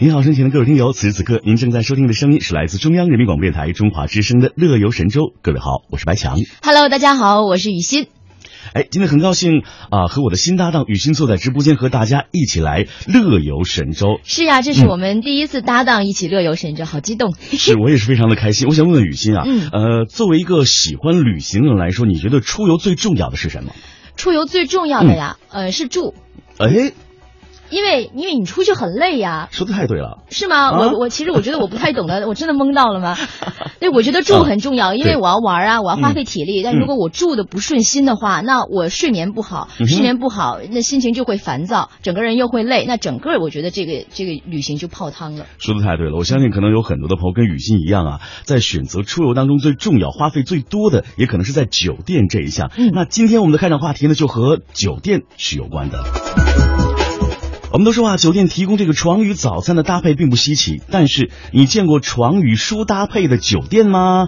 您好，身前的各位听友，此时此刻您正在收听的声音是来自中央人民广播电台中华之声的《乐游神州》。各位好，我是白强。Hello，大家好，我是雨欣。哎，今天很高兴啊、和我的新搭档雨欣坐在直播间，和大家一起来乐游神州。是呀，这是我们第一次搭档一起乐游神州，好激动。是我也是非常的开心。我想问问雨欣啊，嗯呃，作为一个喜欢旅行的人来说，你觉得出游最重要的是什么？出游最重要的呀，呃，是住，哎，因为因为你出去很累呀，说的太对了。是吗？啊我我其实我觉得我不太懂的，我真的懵到了吗？对，我觉得住很重要，因为我要玩啊，我要花费体力。但如果我住的不顺心的话，那我睡眠不好，嗯睡眠不好，那心情就会烦躁，整个人又会累，那整个我觉得这个这个旅行就泡汤了。说的太对了，我相信可能有很多的朋友跟雨欣一样啊，在选择出游当中最重要、花费最多的，也可能是在酒店这一项。嗯那今天我们的开场话题呢，就和酒店是有关的。我们都说啊，酒店提供这个床与早餐的搭配并不稀奇，但是你见过床与书搭配的酒店吗？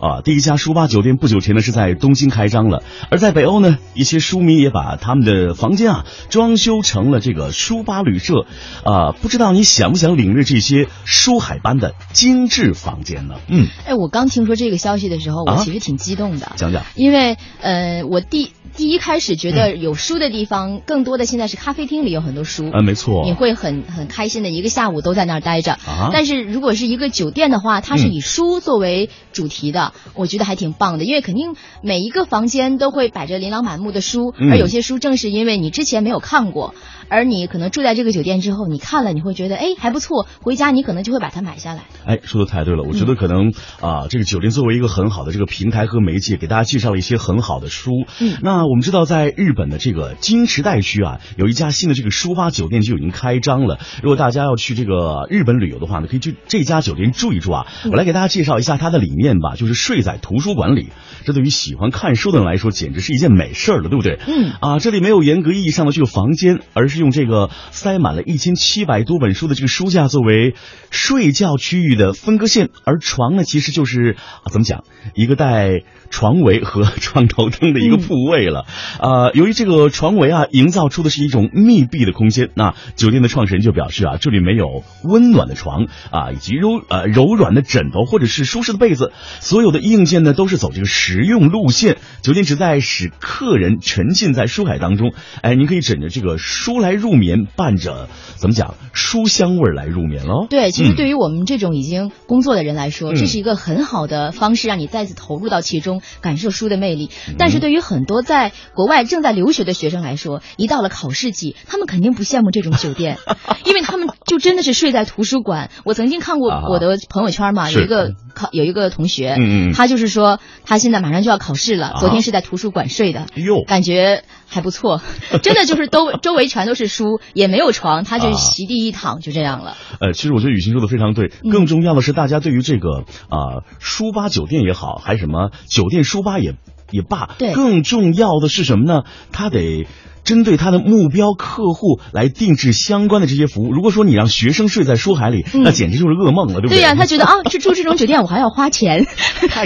啊，第一家书吧酒店不久前呢是在东京开张了，而在北欧呢，一些书迷也把他们的房间啊装修成了这个书吧旅社，啊，不知道你想不想领略这些书海般的精致房间呢？嗯，哎，我刚听说这个消息的时候，我啊其实挺激动的。讲讲。因为呃，我第第一开始觉得有书的地方，更多的现在是咖啡厅里有很多书，啊，没错，你会很很开心的一个下午都在那儿待着。啊但是如果是一个酒店的话，它是嗯以书作为主题的，我觉得还挺棒的，因为肯定每一个房间都会摆着琳琅满目的书，嗯。而有些书正是因为你之前没有看过。而你可能住在这个酒店之后，你看了你会觉得哎还不错，回家你可能就会把它买下来。哎，说的太对了，我觉得可能啊、这个酒店作为一个很好的这个平台和媒介，给大家介绍了一些很好的书。嗯那我们知道，在日本的这个金池袋区啊，有一家新的这个书吧酒店就已经开张了。如果大家要去这个日本旅游的话呢，可以去这家酒店住一住啊。我来给大家介绍一下它的理念吧，就是睡在图书馆里。这对于喜欢看书的人来说，简直是一件美事儿了，对不对？嗯啊，这里没有严格意义上的这个房间，而是用这个塞满了一千七百多本书的这个书架作为睡觉区域的分割线，而床呢，其实就是啊，怎么讲，一个带床围和床头灯的一个铺位了。啊、由于这个床围啊，营造出的是一种密闭的空间，那酒店的创始人就表示啊，这里没有温暖的床啊，以及柔呃柔软的枕头或者是舒适的被子，所有的硬件呢都是走这个实用路线。酒店旨在使客人沉浸在书海当中，哎，您可以枕着这个书来入眠，伴着怎么讲书香味儿来入眠喽。对，其实嗯对于我们这种已经工作的人来说，嗯这是一个很好的方式，让你再次投入到其中，感受书的魅力。嗯但是对于很多在国外正在留学的学生来说，一到了考试季，他们肯定不羡慕这种酒店，因为他们就真的是睡在图书馆。我曾经看过啊我的朋友圈嘛，是有一个考有一个同学，嗯他就是说他现在马上就要考试了，啊昨天是在图书馆睡的。哎，感觉还不错，真的就是都 周围全都是书，也没有床，他就啊席地一躺，就这样了。呃，其实我觉得雨欣说的非常对。嗯更重要的是，大家对于这个啊、书吧酒店也好，还是什么酒店书吧也也罢，对更重要的是什么呢？他得。针对他的目标客户来定制相关的这些服务。如果说你让学生睡在书海里，嗯那简直就是噩梦了，对不对？对呀、他觉得 啊，去住这种酒店我还要花钱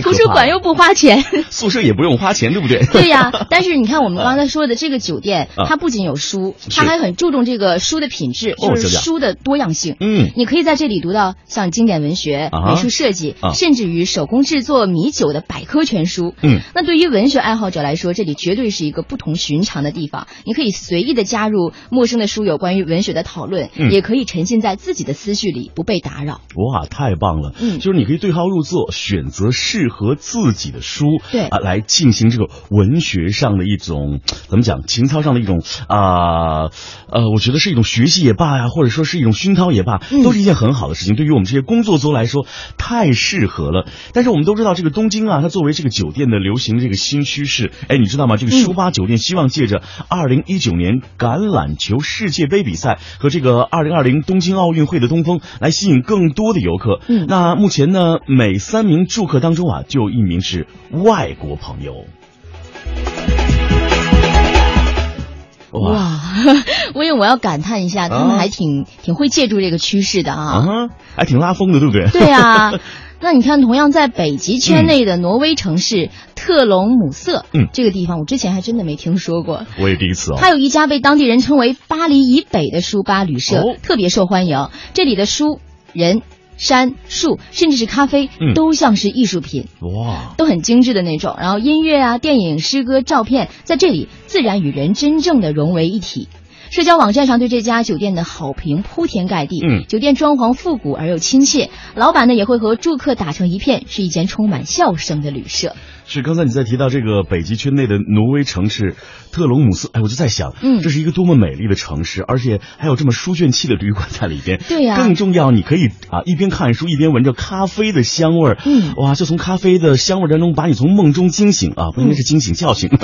图书馆又不花钱。宿舍也不用花钱，对不对？对呀、但是你看我们刚才说的这个酒店，啊它不仅有书，它还很注重这个书的品质，哦就是书的多样性。嗯，你可以在这里读到像经典文学、啊美术设计，啊甚至于手工制作米酒的百科全书。嗯，那对于文学爱好者来说，这里绝对是一个不同寻常的地方。你可以随意的加入陌生的书友关于文学的讨论，嗯也可以沉浸在自己的思绪里，不被打扰。哇，太棒了！嗯就是你可以对号入座，选择适合自己的书，对啊，来进行这个文学上的一种怎么讲，情操上的一种啊呃我觉得是一种学习也罢呀，或者说是一种熏陶也罢，嗯都是一件很好的事情。对于我们这些工作族来说，太适合了。但是我们都知道，这个东京啊，它作为这个酒店的流行这个新趋势，哎，你知道吗？这个书吧酒店希望借着二零一九年橄榄球世界杯比赛和这个二零二零东京奥运会的东风，来吸引更多的游客。嗯那目前呢，每三名住客当中啊，就有一名是外国朋友。哇哇，我因为我要感叹一下，他们啊还挺挺会借助这个趋势的啊啊。还挺拉风的，对不对？对啊，那你看，同样在北极圈内的挪威城市特隆姆瑟，嗯，这个地方我之前还真的没听说过。我也第一次哦。它有一家被当地人称为“巴黎以北”的书吧旅社，特别受欢迎。这里的书、人、山、树，甚至是咖啡，都像是艺术品，哇，都很精致的那种。然后音乐啊、电影、诗歌、照片，在这里自然与人真正的融为一体。社交网站上对这家酒店的好评铺天盖地。嗯，酒店装潢复古而又亲切，老板呢也会和住客打成一片，是一间充满笑声的旅社。是刚才你在提到这个北极圈内的挪威城市特隆姆斯，哎，我就在想，嗯，这是一个多么美丽的城市，而且还有这么书卷气的旅馆在里边。对呀，更重要，你可以啊一边看书一边闻着咖啡的香味儿，嗯，哇，就从咖啡的香味当中把你从梦中惊醒啊，不应该是惊醒叫醒。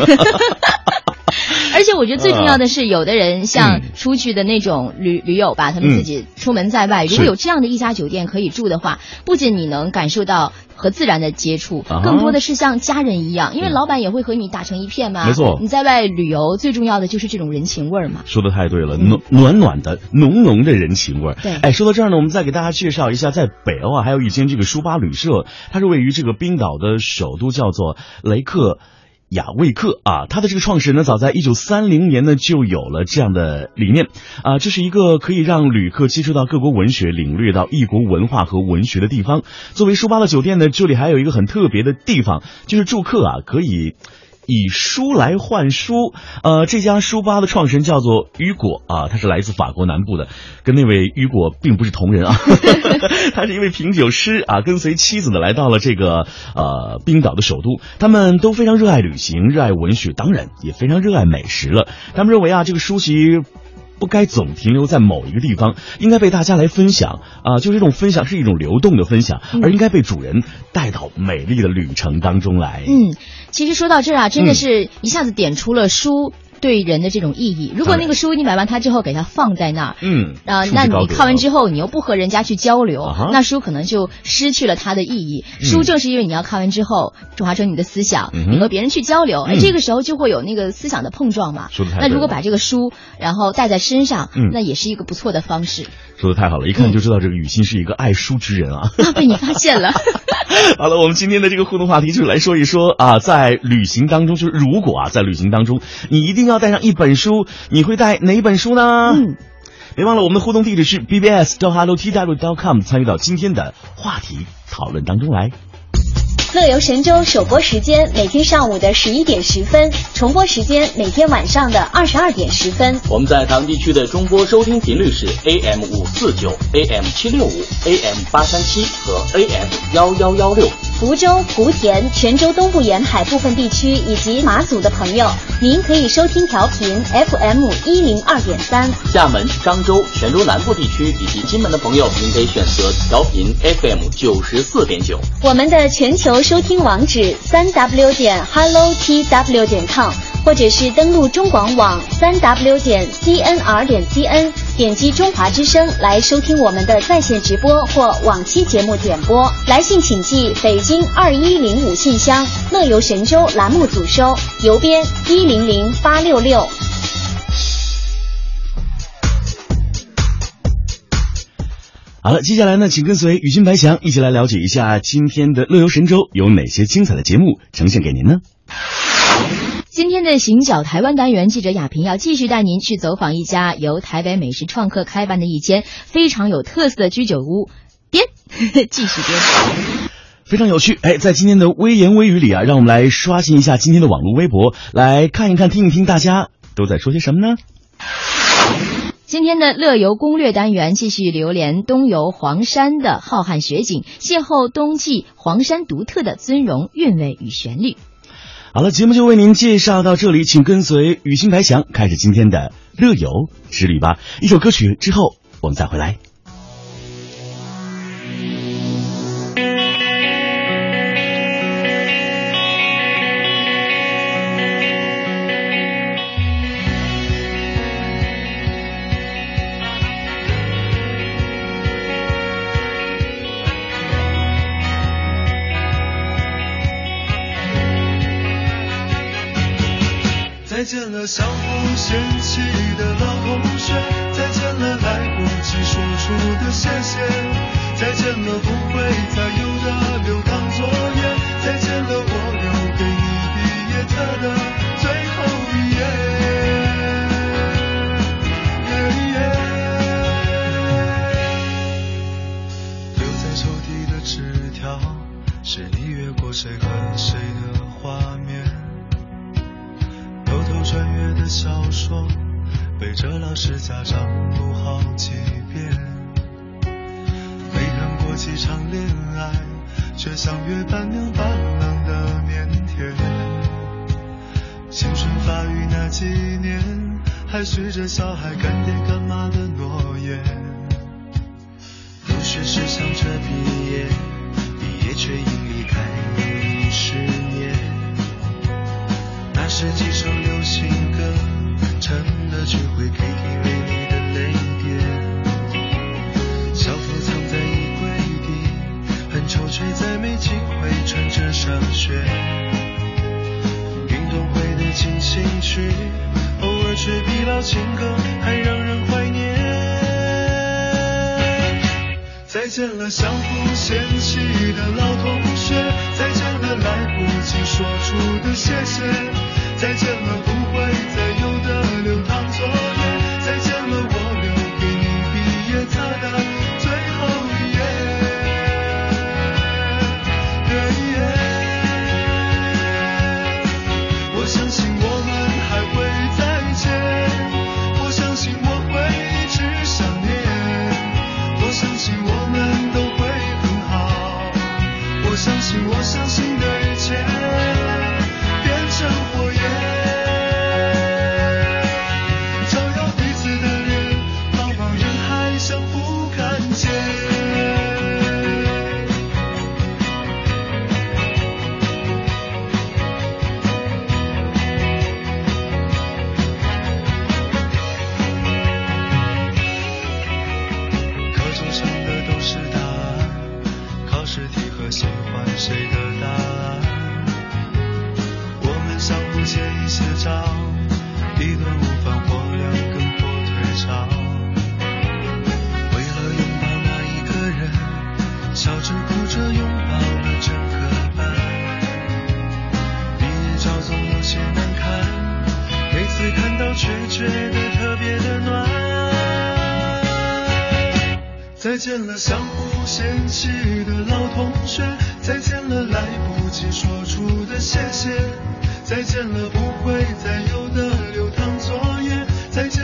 我觉得最重要的是，有的人像出去的那种旅旅友吧，他们自己出门在外，如果有这样的一家酒店可以住的话，不仅你能感受到和自然的接触，更多的是像家人一样，因为老板也会和你打成一片嘛。没错，你在外旅游最重要的就是这种人情味儿嘛。说的太对了，暖暖暖的、浓浓的人情味儿。对，哎，说到这儿呢，我们再给大家介绍一下，在北欧啊，还有一间这个书吧旅社，它是位于这个冰岛的首都，叫做雷克。雅未克啊，他的这个创始人呢，早在一九三零年呢就有了这样的理念啊，这是一个可以让旅客接触到各国文学、领略到异国文化和文学的地方。作为书吧的酒店呢，这里还有一个很特别的地方，就是住客啊可以。以书来换书，呃，这家书吧的创始人叫做雨果啊，他是来自法国南部的，跟那位雨果并不是同人啊，他是一位品酒师啊，跟随妻子呢来到了这个呃冰岛的首都，他们都非常热爱旅行，热爱文学，当然也非常热爱美食了。他们认为啊，这个书籍。不该总停留在某一个地方，应该被大家来分享啊！就这种分享是一种流动的分享，而应该被主人带到美丽的旅程当中来。嗯，其实说到这儿啊，真的是一下子点出了书。对人的这种意义，如果那个书你买完它之后给它放在那儿，嗯，啊，那你看完之后你又不和人家去交流，那书可能就失去了它的意义。书正是因为你要看完之后转化成你的思想，你和别人去交流，哎，这个时候就会有那个思想的碰撞嘛。那如果把这个书然后带在身上，那也是一个不错的方式。说的太好了，一看就知道这个雨欣是一个爱书之人啊。啊，被你发现了。好了，我们今天的这个互动话题就是来说一说啊，在旅行当中，就是如果啊，在旅行当中你一定要带上一本书，你会带哪本书呢？嗯，别忘了我们的互动地址是 bbs. 到 hello tw. com，参与到今天的话题讨论当中来。乐游神州首播时间每天上午的十一点十分，重播时间每天晚上的二十二点十分。我们在唐地区的中波收听频率是 AM 五四九、AM 七六五、AM 八三七和 AM 幺幺幺六。福州、莆田、泉州东部沿海部分地区以及马祖的朋友，您可以收听调频 FM 一零二点三。厦门、漳州、泉州南部地区以及金门的朋友，您可以选择调频 FM 九十四点九。我们的全球收听网址三 W 点 Hello T W 点 com。或者是登录中广网三 w 点 cnr 点 cn，点击中华之声来收听我们的在线直播或往期节目点播。来信请寄北京二一零五信箱，乐游神州栏目组收，邮编一零零八六六。好了，接下来呢，请跟随雨欣白翔一起来了解一下今天的乐游神州有哪些精彩的节目呈现给您呢？今天的行脚台湾单元，记者亚平要继续带您去走访一家由台北美食创客开办的一间非常有特色的居酒屋。编，继续编，非常有趣。哎，在今天的微言微语里啊，让我们来刷新一下今天的网络微博，来看一看、听一听，大家都在说些什么呢？今天的乐游攻略单元继续流连东游黄山的浩瀚雪景，邂逅冬季黄山独特的尊容韵味与旋律。好了，节目就为您介绍到这里，请跟随雨欣白翔开始今天的乐游之旅吧。一首歌曲之后，我们再回来。相互嫌弃的老同学，再见了来不及说出的谢谢。再见了不会再有的留堂作业，再见了我留给你毕业册的穿越的小说，背着老师家长读好几遍。没谈过几场恋爱，却像约伴娘伴郎的腼腆。青春发育那几年，还许着小孩干爹干妈的诺言。入学时想着毕业，毕业却因离开我的谢谢，的暖再见了相互嫌弃的老同学，再见了来不及说出的谢谢，再见了不会再有的流淌作业，再见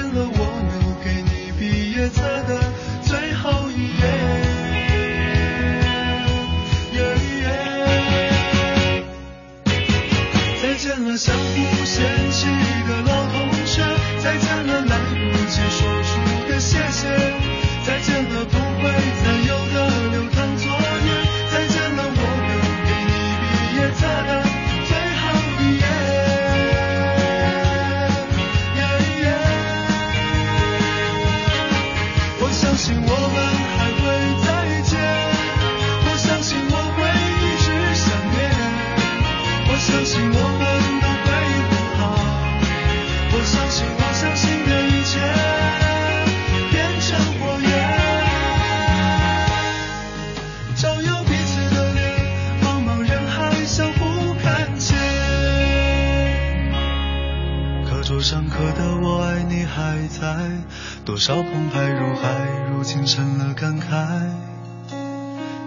笑澎湃如海，如今成了感慨。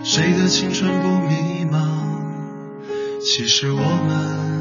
谁的青春不迷茫？其实我们